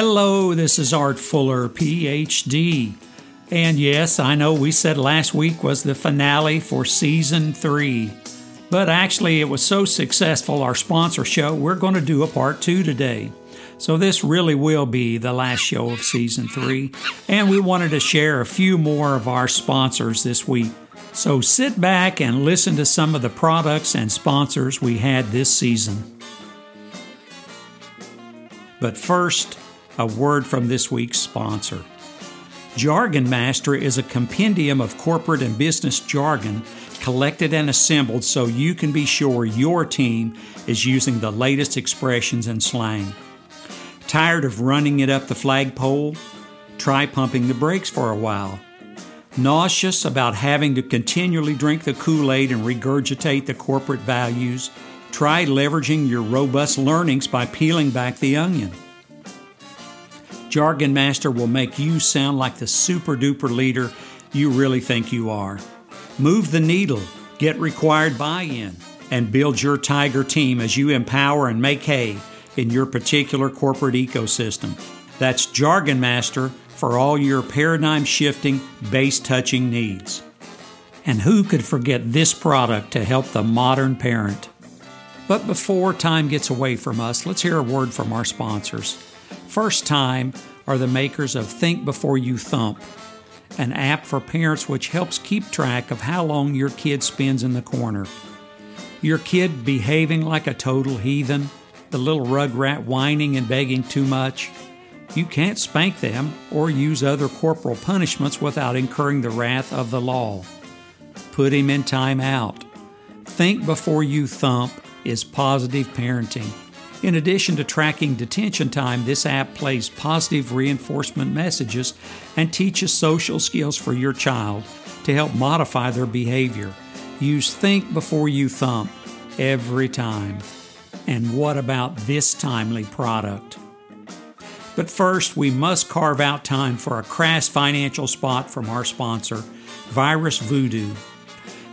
Hello, this is Art Fuller, PhD. And yes, I know we said last week was the finale for season three. But actually, it was so successful, our sponsor show, we're going to do a part two today. So, this really will be the last show of season three. And we wanted to share a few more of our sponsors this week. So, sit back and listen to some of the products and sponsors we had this season. But first, a word from this week's sponsor. Jargon Master is a compendium of corporate and business jargon collected and assembled so you can be sure your team is using the latest expressions and slang. Tired of running it up the flagpole? Try pumping the brakes for a while. Nauseous about having to continually drink the Kool Aid and regurgitate the corporate values? Try leveraging your robust learnings by peeling back the onion. Jargon Master will make you sound like the super duper leader you really think you are. Move the needle, get required buy in, and build your Tiger team as you empower and make hay in your particular corporate ecosystem. That's Jargon Master for all your paradigm shifting, base touching needs. And who could forget this product to help the modern parent? But before time gets away from us, let's hear a word from our sponsors. First Time are the makers of Think Before You Thump, an app for parents which helps keep track of how long your kid spends in the corner. Your kid behaving like a total heathen, the little rugrat whining and begging too much. You can't spank them or use other corporal punishments without incurring the wrath of the law. Put him in time out. Think before you thump is positive parenting. In addition to tracking detention time, this app plays positive reinforcement messages and teaches social skills for your child to help modify their behavior. Use Think Before You Thump every time. And what about this timely product? But first, we must carve out time for a crass financial spot from our sponsor, Virus Voodoo.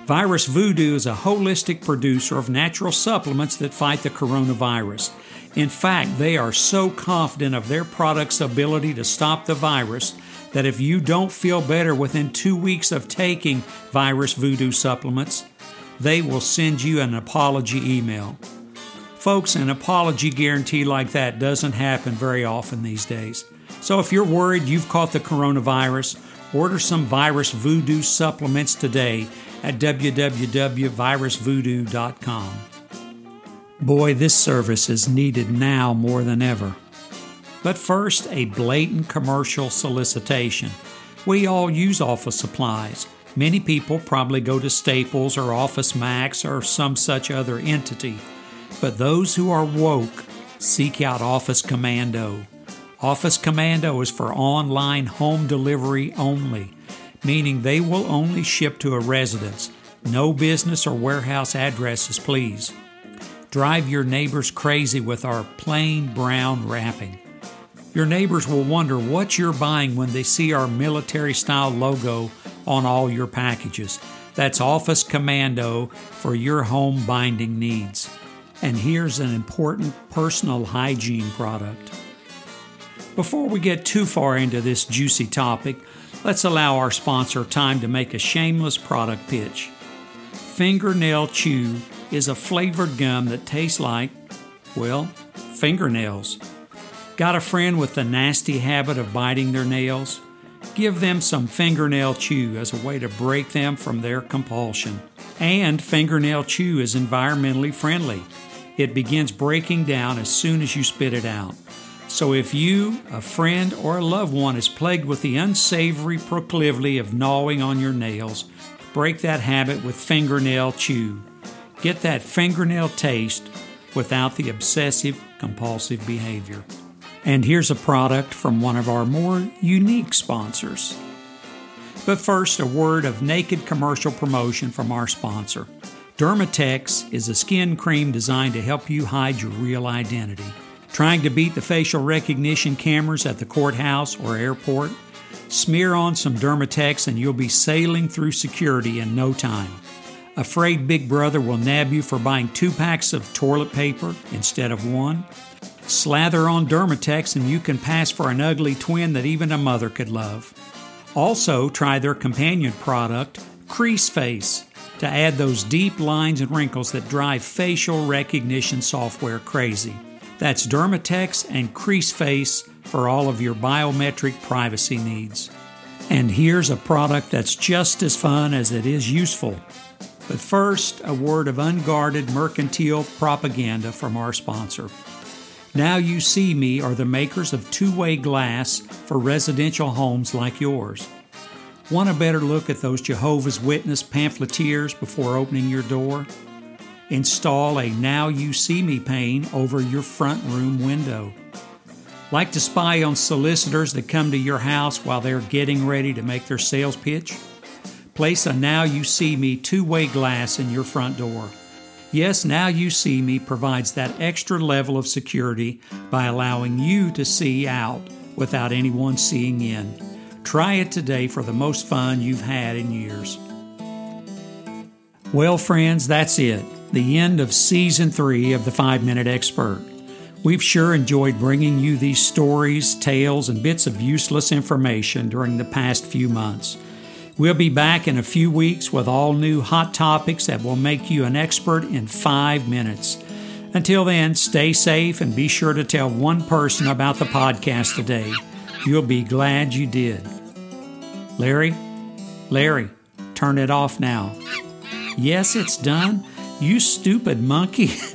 Virus Voodoo is a holistic producer of natural supplements that fight the coronavirus. In fact, they are so confident of their product's ability to stop the virus that if you don't feel better within two weeks of taking Virus Voodoo supplements, they will send you an apology email. Folks, an apology guarantee like that doesn't happen very often these days. So if you're worried you've caught the coronavirus, order some Virus Voodoo supplements today at www.virusvoodoo.com. Boy, this service is needed now more than ever. But first, a blatant commercial solicitation. We all use office supplies. Many people probably go to Staples or Office Max or some such other entity. But those who are woke seek out Office Commando. Office Commando is for online home delivery only meaning they will only ship to a residence. No business or warehouse addresses, please. Drive your neighbors crazy with our plain brown wrapping. Your neighbors will wonder what you're buying when they see our military style logo on all your packages. That's Office Commando for your home binding needs. And here's an important personal hygiene product. Before we get too far into this juicy topic, Let's allow our sponsor time to make a shameless product pitch. Fingernail Chew is a flavored gum that tastes like, well, fingernails. Got a friend with the nasty habit of biting their nails? Give them some fingernail chew as a way to break them from their compulsion. And fingernail chew is environmentally friendly. It begins breaking down as soon as you spit it out. So if you, a friend, or a loved one is plagued with the unsavory proclivity of gnawing on your nails, break that habit with fingernail chew. Get that fingernail taste without the obsessive compulsive behavior. And here's a product from one of our more unique sponsors. But first, a word of naked commercial promotion from our sponsor. Dermatex is a skin cream designed to help you hide your real identity. Trying to beat the facial recognition cameras at the courthouse or airport? Smear on some Dermatex and you'll be sailing through security in no time. Afraid Big Brother will nab you for buying two packs of toilet paper instead of one? Slather on Dermatex and you can pass for an ugly twin that even a mother could love. Also, try their companion product, Crease Face, to add those deep lines and wrinkles that drive facial recognition software crazy. That's Dermatex and Crease Face for all of your biometric privacy needs. And here's a product that's just as fun as it is useful. But first, a word of unguarded mercantile propaganda from our sponsor. Now You See Me are the makers of two way glass for residential homes like yours. Want a better look at those Jehovah's Witness pamphleteers before opening your door? Install a Now You See Me pane over your front room window. Like to spy on solicitors that come to your house while they're getting ready to make their sales pitch? Place a Now You See Me two way glass in your front door. Yes, Now You See Me provides that extra level of security by allowing you to see out without anyone seeing in. Try it today for the most fun you've had in years. Well, friends, that's it. The end of season three of the Five Minute Expert. We've sure enjoyed bringing you these stories, tales, and bits of useless information during the past few months. We'll be back in a few weeks with all new hot topics that will make you an expert in five minutes. Until then, stay safe and be sure to tell one person about the podcast today. You'll be glad you did. Larry? Larry, turn it off now. Yes, it's done. You stupid monkey.